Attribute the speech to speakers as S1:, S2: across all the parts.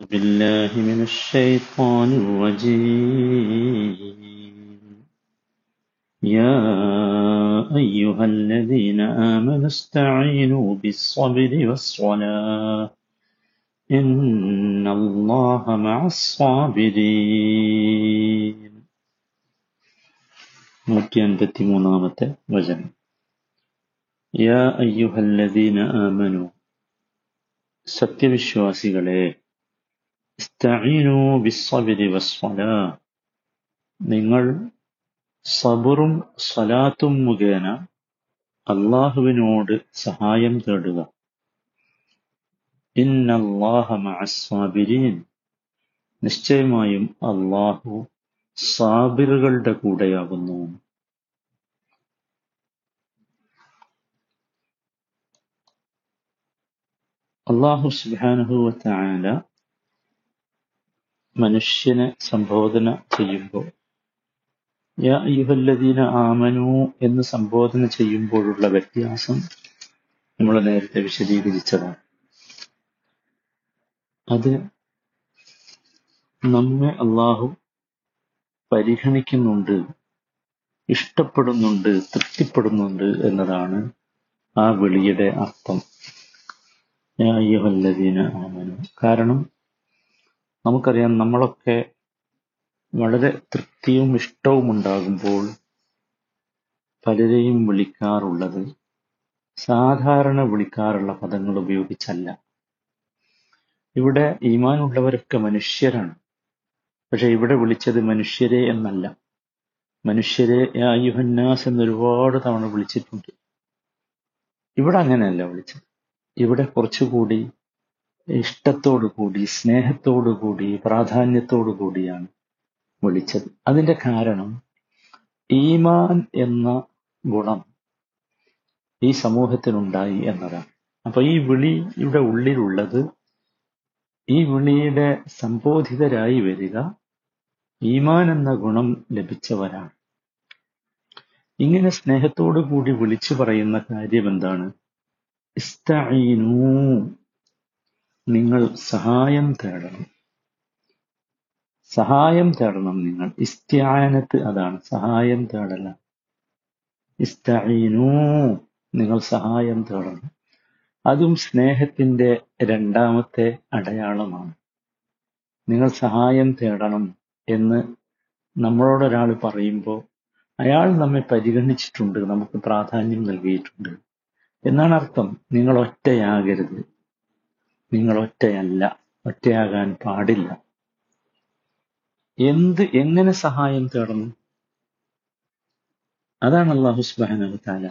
S1: بالله من الشيطان الرجيم يا أيها الذين آمنوا استعينوا بالصبر والصلاة إن الله مع الصابرين നൂറ്റി അൻപത്തി മൂന്നാമത്തെ വചനം യാ അയ്യുഹല്ലദീന ആമനു സത്യവിശ്വാസികളെ ഇസ്തഈനു വസ്സലാ. നിങ്ങൾ സബറും സ്വലാത്തും മുഖേന അള്ളാഹുവിനോട് സഹായം തേടുക. ഇന്നല്ലാഹ മഅസ്സാബിരീൻ. നിശ്ചയമായും അള്ളാഹു സാബിറുകളുടെ കൂടെയാകുന്നു. സുബ്ഹാനഹു വതആല മനുഷ്യനെ സംബോധന ചെയ്യുമ്പോൾ യാ അയ്യുഹല്ലദീന ആമനു എന്ന് സംബോധന ചെയ്യുമ്പോഴുള്ള വ്യത്യാസം നമ്മൾ നേരത്തെ വിശദീകരിച്ചതാണ്. അത് നമ്മെ അള്ളാഹു പരിഗണിക്കുന്നുണ്ട് ഇഷ്ടപ്പെടുന്നുണ്ട് തൃപ്തിപ്പെടുന്നുണ്ട് എന്നതാണ് ആ വിളിയുടെ അർത്ഥം. യാ അയ്യുഹല്ലദീന ആമനു കാരണം നമുക്കറിയാം നമ്മളൊക്കെ വളരെ തൃപ്തിയും ഇഷ്ടവും ഉണ്ടാകുമ്പോൾ പലരെയും വിളിക്കാറുള്ളത് സാധാരണ വിളിക്കാറുള്ള പദങ്ങൾ ഉപയോഗിച്ചല്ല. ഇവിടെ ഈമാനുള്ളവരൊക്കെ മനുഷ്യരാണ്. പക്ഷെ ഇവിടെ വിളിച്ചത് മനുഷ്യരെ എന്നല്ല. മനുഷ്യരെ യാ അയ്യുഹന്നാസ് എന്ന് ഒരുപാട് തവണ വിളിച്ചിട്ടുണ്ട്. ഇവിടെ അങ്ങനെയല്ല വിളിച്ചത്. ഇവിടെ കുറച്ചുകൂടി ഇഷ്ടത്തോടു കൂടി സ്നേഹത്തോടു കൂടി പ്രാധാന്യത്തോടു കൂടിയാണ് വിളിച്ചത്. അതിന്റെ കാരണം ഈമാൻ എന്ന ഗുണം ഈ സമൂഹത്തിനുണ്ടായി എന്നതാണ്. അപ്പൊ ഈ വിളിയുടെ ഉള്ളിലുള്ളത് ഈ വിളിയുടെ സംബോധിതരായി വരിക ഈമാൻ എന്ന ഗുണം ലഭിച്ചവരാണ്. ഇങ്ങനെ സ്നേഹത്തോടു കൂടി വിളിച്ചു പറയുന്ന കാര്യം എന്താണ്? ഇസ്തഈനൂ നിങ്ങൾ സഹായം തേടണം. സഹായം തേടണം നിങ്ങൾ. ഇസ്ത്യാനത്ത് അതാണ്. സഹായം തേടല. ഇസ്തീനൂ നിങ്ങൾ സഹായം തേടണം. അതും സ്നേഹത്തിന്റെ രണ്ടാമത്തെ അടയാളമാണ്. നിങ്ങൾ സഹായം തേടണം എന്ന് നമ്മളോടൊരാൾ പറയുമ്പോൾ അയാൾ നമ്മെ പരിഗണിച്ചിട്ടുണ്ട് നമുക്ക് പ്രാധാന്യം നൽകിയിട്ടുണ്ട്. എന്നാണ് അർത്ഥം നിങ്ങൾ ഒറ്റയാകരുത്. നിങ്ങൾ ഒറ്റയല്ല ഒറ്റയാകാൻ പാടില്ല. എന്ത് എങ്ങനെ സഹായം തേടണം അതാണ് അള്ളാഹു സുബ്ഹാനഹു തആല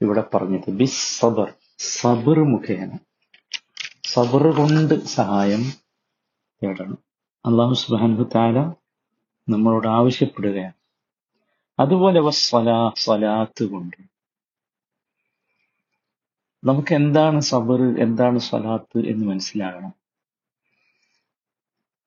S1: ഇവിടെ പറഞ്ഞത്. ബിസ് സബർ സബർ മുഖേന. സബർ കൊണ്ട് സഹായം തേടണം. അള്ളാഹു സുബ്ഹാനഹു തആല നമ്മളോട് ആവശ്യപ്പെടുകയാണ്. അതുപോലെ വസ്വലാ സ്വലാത്ത് കൊണ്ട്. നമുക്ക് എന്താണ് സബർ എന്താണ് സ്വലാത്ത് എന്ന് മനസ്സിലാകണം.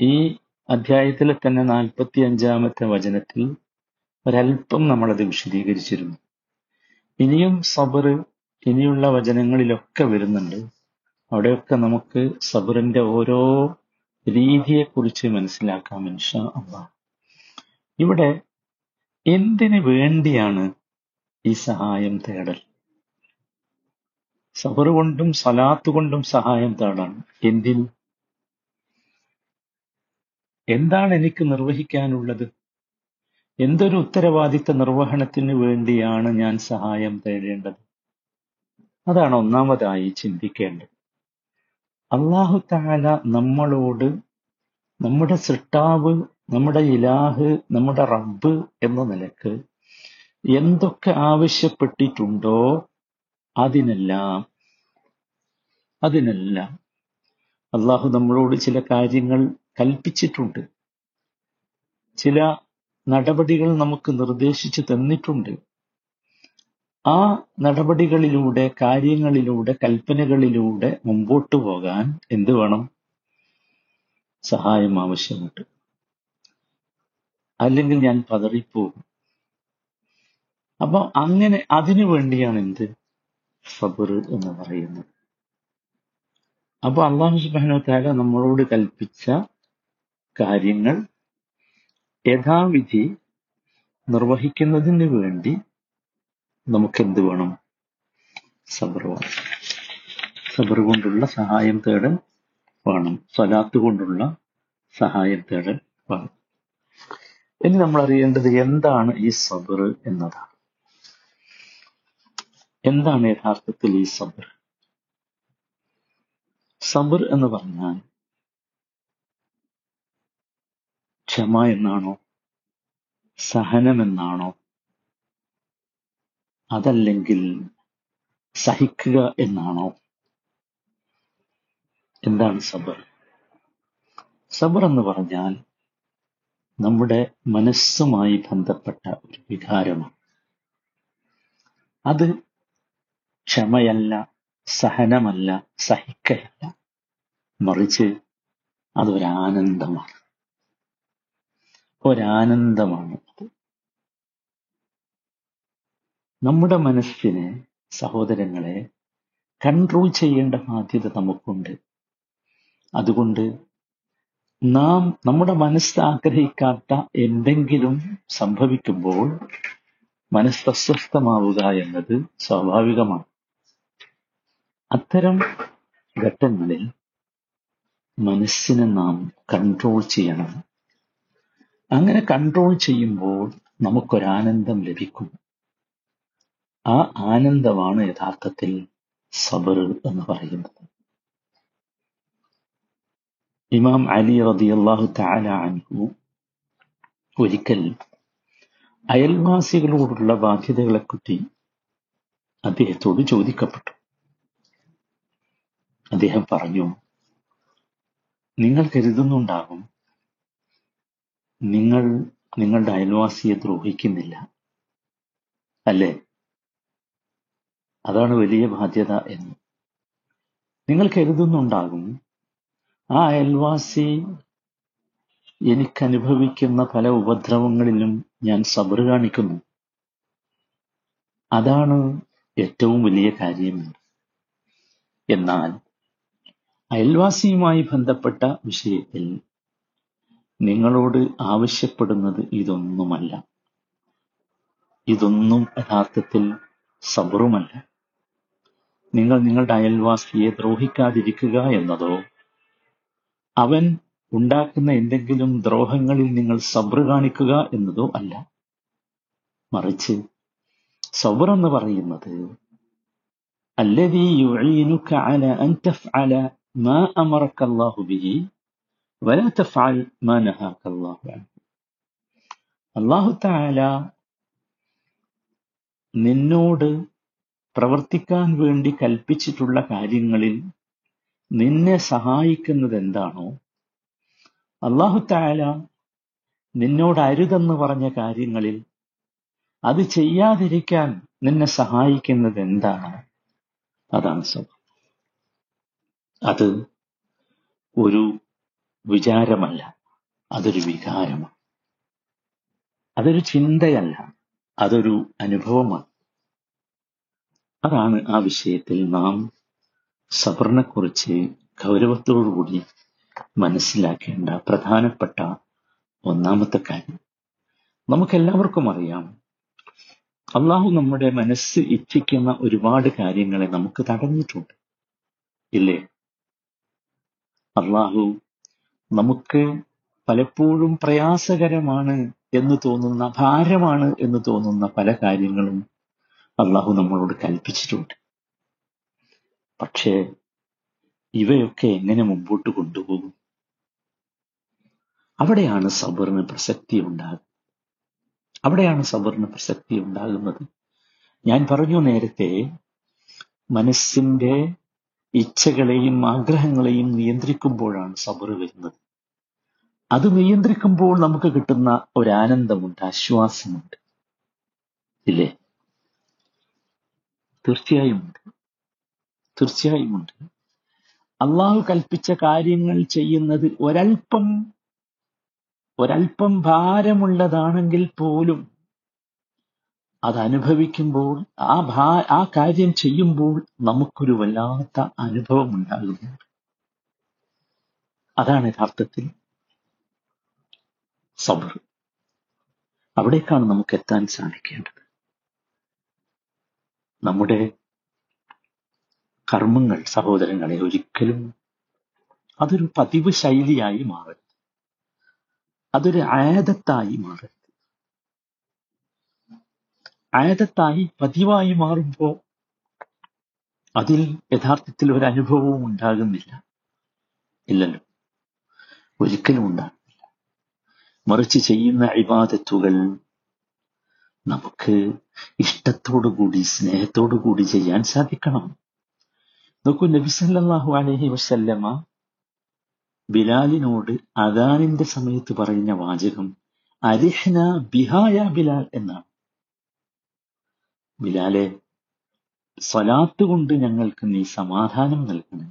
S1: ഈ അധ്യായത്തിലെ തന്നെ നാൽപ്പത്തി അഞ്ചാമത്തെ വചനത്തിൽ ഒരല്പം നമ്മളത് വിശദീകരിച്ചിരുന്നു. ഇനിയും സബർ ഇനിയുള്ള വചനങ്ങളിലൊക്കെ വരുന്നുണ്ട്. അവിടെയൊക്കെ നമുക്ക് സബറിന്റെ ഓരോ രീതിയെക്കുറിച്ച് മനസ്സിലാക്കാം ഇൻഷാ അള്ളാ. ഇവിടെ എന്തിനു വേണ്ടിയാണ് ഈ സഹായം തേടൽ? സബർ കൊണ്ടും സലാത്ത് കൊണ്ടും സഹായം തേടാണ് എന്തിൽ എന്താണ് എനിക്ക് നിർവഹിക്കാനുള്ളത്? എന്തൊരു ഉത്തരവാദിത്ത നിർവഹണത്തിന് വേണ്ടിയാണ് ഞാൻ സഹായം തേടേണ്ടത്? അതാണ് ഒന്നാമതായി ചിന്തിക്കേണ്ടത്. അള്ളാഹു താല നമ്മളോട് നമ്മുടെ സൃഷ്ടാവ് നമ്മുടെ ഇലാഹ് നമ്മുടെ റബ്ബ് എന്ന നിലയ്ക്ക് എന്തൊക്കെ ആവശ്യപ്പെട്ടിട്ടുണ്ടോ അതിനെല്ലാം അതിനെല്ലാം അള്ളാഹു നമ്മളോട് ചില കാര്യങ്ങൾ കൽപ്പിച്ചിട്ടുണ്ട്. ചില നടപടികൾ നമുക്ക് നിർദ്ദേശിച്ചു തന്നിട്ടുണ്ട്. ആ നടപടികളിലൂടെ കാര്യങ്ങളിലൂടെ കൽപ്പനകളിലൂടെ മുമ്പോട്ട് പോകാൻ എന്ത് വേണം? സഹായം ആവശ്യമുണ്ട്. അല്ലെങ്കിൽ ഞാൻ പതറിപ്പോകും. അപ്പൊ അങ്ങനെ അതിനു വേണ്ടിയാണ് എന്ത് സബർ എന്ന് പറയുന്നത് അപ്പൊ അള്ളാഹു സുബാനോ താര നമ്മളോട് കൽപ്പിച്ച കാര്യങ്ങൾ യഥാവിധി നിർവഹിക്കുന്നതിന് വേണ്ടി നമുക്ക് എന്ത് വേണം? സബർ വേണം. സബർ കൊണ്ടുള്ള സഹായം തേടൽ വേണം. സ്വലാത്ത് കൊണ്ടുള്ള സഹായം തേടൽ വേണം. ഇനി നമ്മൾ അറിയേണ്ടത് എന്താണ് ഈ സബർ എന്നതാണ്. എന്താണ് യഥാർത്ഥത്തിൽ ഈ സബർ? സബർ എന്ന് പറഞ്ഞാൽ ക്ഷമ എന്നാണോ? സഹനമെന്നാണോ അതല്ലെങ്കിൽ സഹിക്കുക എന്നാണോ? എന്താണ് സബർ? സബർ എന്ന് പറഞ്ഞാൽ നമ്മുടെ മനസ്സുമായി ബന്ധപ്പെട്ട ഒരു വികാരമാണ്. അത് ക്ഷമയല്ല സഹനമല്ല സഹിക്കയല്ല. മറിച്ച് അതൊരാനന്ദമാണ്. ഒരാനന്ദമാണ് നമ്മുടെ മനസ്സിനെ സഹോദരങ്ങളെ കൺട്രോൾ ചെയ്യേണ്ട ബാധ്യത നമുക്കുണ്ട്. അതുകൊണ്ട് നാം നമ്മുടെ മനസ്സ് ആഗ്രഹിക്കാത്ത എന്തെങ്കിലും സംഭവിക്കുമ്പോൾ മനസ്സ് അസ്വസ്ഥമാവുക എന്നത് സ്വാഭാവികമാണ്. അത്തരം ഘട്ടങ്ങളിൽ മനസ്സിനെ നാം കൺട്രോൾ ചെയ്യണം. അങ്ങനെ കൺട്രോൾ ചെയ്യുമ്പോൾ നമുക്കൊരാനന്ദം ലഭിക്കും. ആ ആനന്ദമാണ് യഥാർത്ഥത്തിൽ സബർ എന്ന് പറയുന്നത്. ഇമാം അലി റളിയല്ലാഹു തആല അൻഹു ഒരിക്കൽ അയൽവാസികളോടുള്ള ബാധ്യതകളെക്കുറ്റി അദ്ദേഹത്തോട് ചോദിക്കപ്പെട്ടു. അദ്ദേഹം പറഞ്ഞു നിങ്ങൾ കരുതുന്നുണ്ടാകും നിങ്ങൾ നിങ്ങളുടെ അയൽവാസിയെ ദ്രോഹിക്കുന്നില്ല അല്ലേ? അതാണ് വലിയ ബാധ്യത എന്ന്. നിങ്ങൾ കരുതുന്നുണ്ടാകും ആ അയൽവാസി എനിക്കനുഭവിക്കുന്ന പല ഉപദ്രവങ്ങളിലും ഞാൻ സബർ കാണിക്കുന്നു. അതാണ് ഏറ്റവും വലിയ കാര്യം എന്നാൽ അയൽവാസിയുമായി ബന്ധപ്പെട്ട വിഷയത്തിൽ നിങ്ങളോട് ആവശ്യപ്പെടുന്നത് ഇതൊന്നുമല്ല. ഇതൊന്നും യഥാർത്ഥത്തിൽ സബറുമല്ല. നിങ്ങൾ നിങ്ങളുടെ അയൽവാസിയെ ദ്രോഹിക്കാതിരിക്കുക എന്നതോ അവൻ ഉണ്ടാക്കുന്ന എന്തെങ്കിലും ദ്രോഹങ്ങളിൽ നിങ്ങൾ സബർ കാണിക്കുക എന്നതോ അല്ല. മറിച്ച് സബർ എന്ന് പറയുന്നത് അല്ലതി യുഴീനുക്ക അല അൻ തഫ്അല ما أمرك الله به ولا تفعل ما نهاك الله عنه അള്ളാഹു താല നിന്നോട് പ്രവർത്തിക്കാൻ വേണ്ടി കൽപ്പിച്ചിട്ടുള്ള കാര്യങ്ങളിൽ നിന്നെ സഹായിക്കുന്നത് എന്താണോ അള്ളാഹു താല നിന്നോട് അരുതെന്ന് പറഞ്ഞ കാര്യങ്ങളിൽ അത് ചെയ്യാതിരിക്കാൻ നിന്നെ സഹായിക്കുന്നത് എന്താണ് അതാണ് സ്വഭാവം അത് ഒരു വിചാരമല്ല അതൊരു വികാരമാണ്. അതൊരു ചിന്തയല്ല അതൊരു അനുഭവമാണ്. അതാണ് ആ വിഷയത്തിൽ നാം സബറിനെക്കുറിച്ച് ഗൗരവത്തോടുകൂടി മനസ്സിലാക്കേണ്ട പ്രധാനപ്പെട്ട ഒന്നാമത്തെ കാര്യം. നമുക്കെല്ലാവർക്കും അറിയാം അള്ളാഹു നമ്മുടെ മനസ്സ് ഇച്ഛിക്കുന്ന ഒരുപാട് കാര്യങ്ങളെ നമുക്ക് തടഞ്ഞിട്ടുണ്ട്. ഇല്ലേ? അള്ളാഹു നമുക്ക് പലപ്പോഴും പ്രയാസകരമാണ് എന്ന് തോന്നുന്ന ഭാരമാണ് എന്ന് തോന്നുന്ന പല കാര്യങ്ങളും അള്ളാഹു നമ്മളോട് കൽപ്പിച്ചിട്ടുണ്ട്. പക്ഷേ ഇവയൊക്കെ എങ്ങനെ മുമ്പോട്ട് കൊണ്ടുപോകും? അവിടെയാണ് സബറിന് പ്രസക്തി ഉണ്ടാകുന്നത്. അവിടെയാണ് സബറിന് പ്രസക്തി ഉണ്ടാകുന്നത്. ഞാൻ പറഞ്ഞു നേരത്തെ മനസ്സിന്റെ ഇച്ഛകളെയും ആഗ്രഹങ്ങളെയും നിയന്ത്രിക്കുമ്പോഴാണ് സബർ വരുന്നത്. അത് നിയന്ത്രിക്കുമ്പോൾ നമുക്ക് കിട്ടുന്ന ഒരാനന്ദമുണ്ട് ആശ്വാസമുണ്ട്. ഇല്ലേ? തീർച്ചയായും ഉണ്ട്. തീർച്ചയായും ഉണ്ട്. അള്ളാഹു കൽപ്പിച്ച കാര്യങ്ങൾ ചെയ്യുന്നത് ഒരൽപ്പം ഒരൽപ്പം ഭാരമുള്ളതാണെങ്കിൽ പോലും അത് അനുഭവിക്കുമ്പോൾ ആ ഭാ ആ കാര്യം ചെയ്യുമ്പോൾ നമുക്കൊരു വല്ലാത്ത അനുഭവം ഉണ്ടാകുന്നു അതാണ് യഥാർത്ഥത്തിൽ സബർ അവിടേക്കാണ് നമുക്ക് എത്താൻ സാധിക്കേണ്ടത്. നമ്മുടെ കർമ്മങ്ങൾ സഹോദരങ്ങളെ ഒരിക്കലും അതൊരു പതിവ് ശൈലിയായി മാറരുത്. അതൊരു ആയതത്തായി മാറരുത്. ആയതത്തായി പതിവായി മാറുമ്പോൾ അതിൽ യഥാർത്ഥത്തിൽ ഒരു അനുഭവവും ഉണ്ടാകുന്നില്ല. ഇല്ലല്ലോ. ഒരിക്കലും ഉണ്ടാകുന്നില്ല. മറിച്ച് ചെയ്യുന്ന ഇബാദത്തുകൾ നമുക്ക് ഇഷ്ടത്തോടുകൂടി സ്നേഹത്തോടുകൂടി ചെയ്യാൻ സാധിക്കണം. നോക്കൂ നബിസല്ലാഹു അലൈഹി വസല്ലമ ബിലാലിനോട് അദാനിന്റെ സമയത്ത് പറയുന്ന വാചകം അരിഹ്ന ബിഹായ ബിലാൽ എന്നാണ്. ബിലാലെ സ്വലാത്ത് കൊണ്ട് ഞങ്ങൾക്ക് നീ സമാധാനം നൽകണം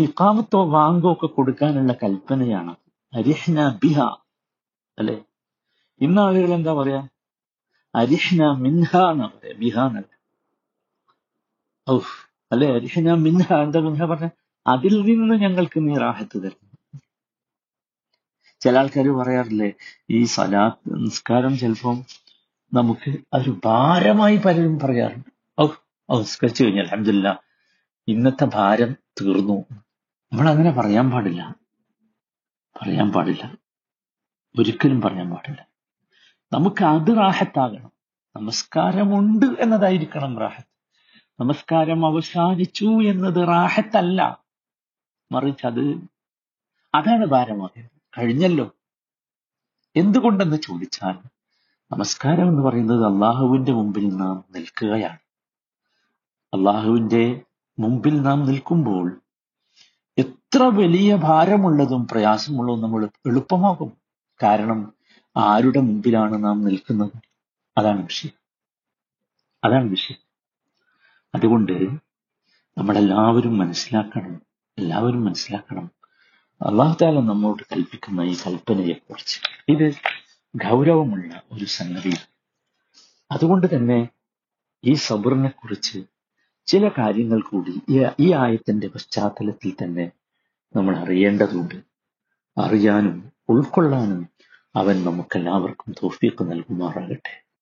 S1: ഈ കാമത്തോ വാങ്കോ ഒക്കെ കൊടുക്കാനുള്ള കൽപ്പനയാണ്. അരിഹ്ന ബിഹ അല്ലെ? ഇന്ന ആളുകൾ എന്താ പറയാ? അരിഹ്ന മിൻഹ എന്നാ പറയാ ബിഹ എന്നല്ല അല്ലെ? അരിഹ്ന മിൻഹ എന്താ മിൻഹ പറഞ്ഞ? അതിൽ നിന്ന് ഞങ്ങൾക്ക് നീ റാഹത്ത് തരണം ചില ആൾക്കാർ പറയാറില്ലേ ഈ സലാ നിസ്കാരം ചിലപ്പം നമുക്ക് അതൊരു ഭാരമായി പലരും പറയാറുണ്ട്. ഔ ഔസ്കരിച്ചു കഴിഞ്ഞാൽ അലഹമില്ല ഇന്നത്തെ ഭാരം തീർന്നു. നമ്മൾ അങ്ങനെ പറയാൻ പാടില്ല. പറയാൻ പാടില്ല. ഒരിക്കലും പറയാൻ പാടില്ല. നമുക്ക് അത് റാഹത്താകണം. നമസ്കാരമുണ്ട് എന്നതായിരിക്കണം റാഹത്ത്. നമസ്കാരം അവസാനിച്ചു എന്നത് റാഹത്തല്ല. മറിച്ച് അത് അതാണ് ഭാരമാകുന്നത് കഴിഞ്ഞല്ലോ. എന്തുകൊണ്ടെന്ന് ചോദിച്ചാൽ നമസ്കാരം എന്ന് പറയുന്നത് അള്ളാഹുവിന്റെ മുമ്പിൽ നാം നിൽക്കുകയാണ്. അള്ളാഹുവിന്റെ മുമ്പിൽ നാം നിൽക്കുമ്പോൾ എത്ര വലിയ ഭാരമുള്ളതും പ്രയാസമുള്ളതും നമ്മൾ എളുപ്പമാകും കാരണം ആരുടെ മുമ്പിലാണ് നാം നിൽക്കുന്നത്? അതാണ് വിഷയം. അതാണ് വിഷയം. അതുകൊണ്ട് നമ്മളെല്ലാവരും മനസ്സിലാക്കണം. എല്ലാവരും മനസ്സിലാക്കണം. അള്ളാഹു താല നമ്മോട് കൽപ്പിക്കുന്ന ഈ കൽപ്പനയെക്കുറിച്ച്. ഇത് ഗൗരവമുള്ള ഒരു സംഗതിയാണ് അതുകൊണ്ട് തന്നെ ഈ സബറിനെ കുറിച്ച് ചില കാര്യങ്ങൾ കൂടി ഈ ആയത്തിന്റെ പശ്ചാത്തലത്തിൽ തന്നെ നമ്മൾ അറിയേണ്ടതുണ്ട്. അറിയാനും ഉൾക്കൊള്ളാനും അവൻ നമുക്കെല്ലാവർക്കും തോഫീക്ക് നൽകുമാറാകട്ടെ.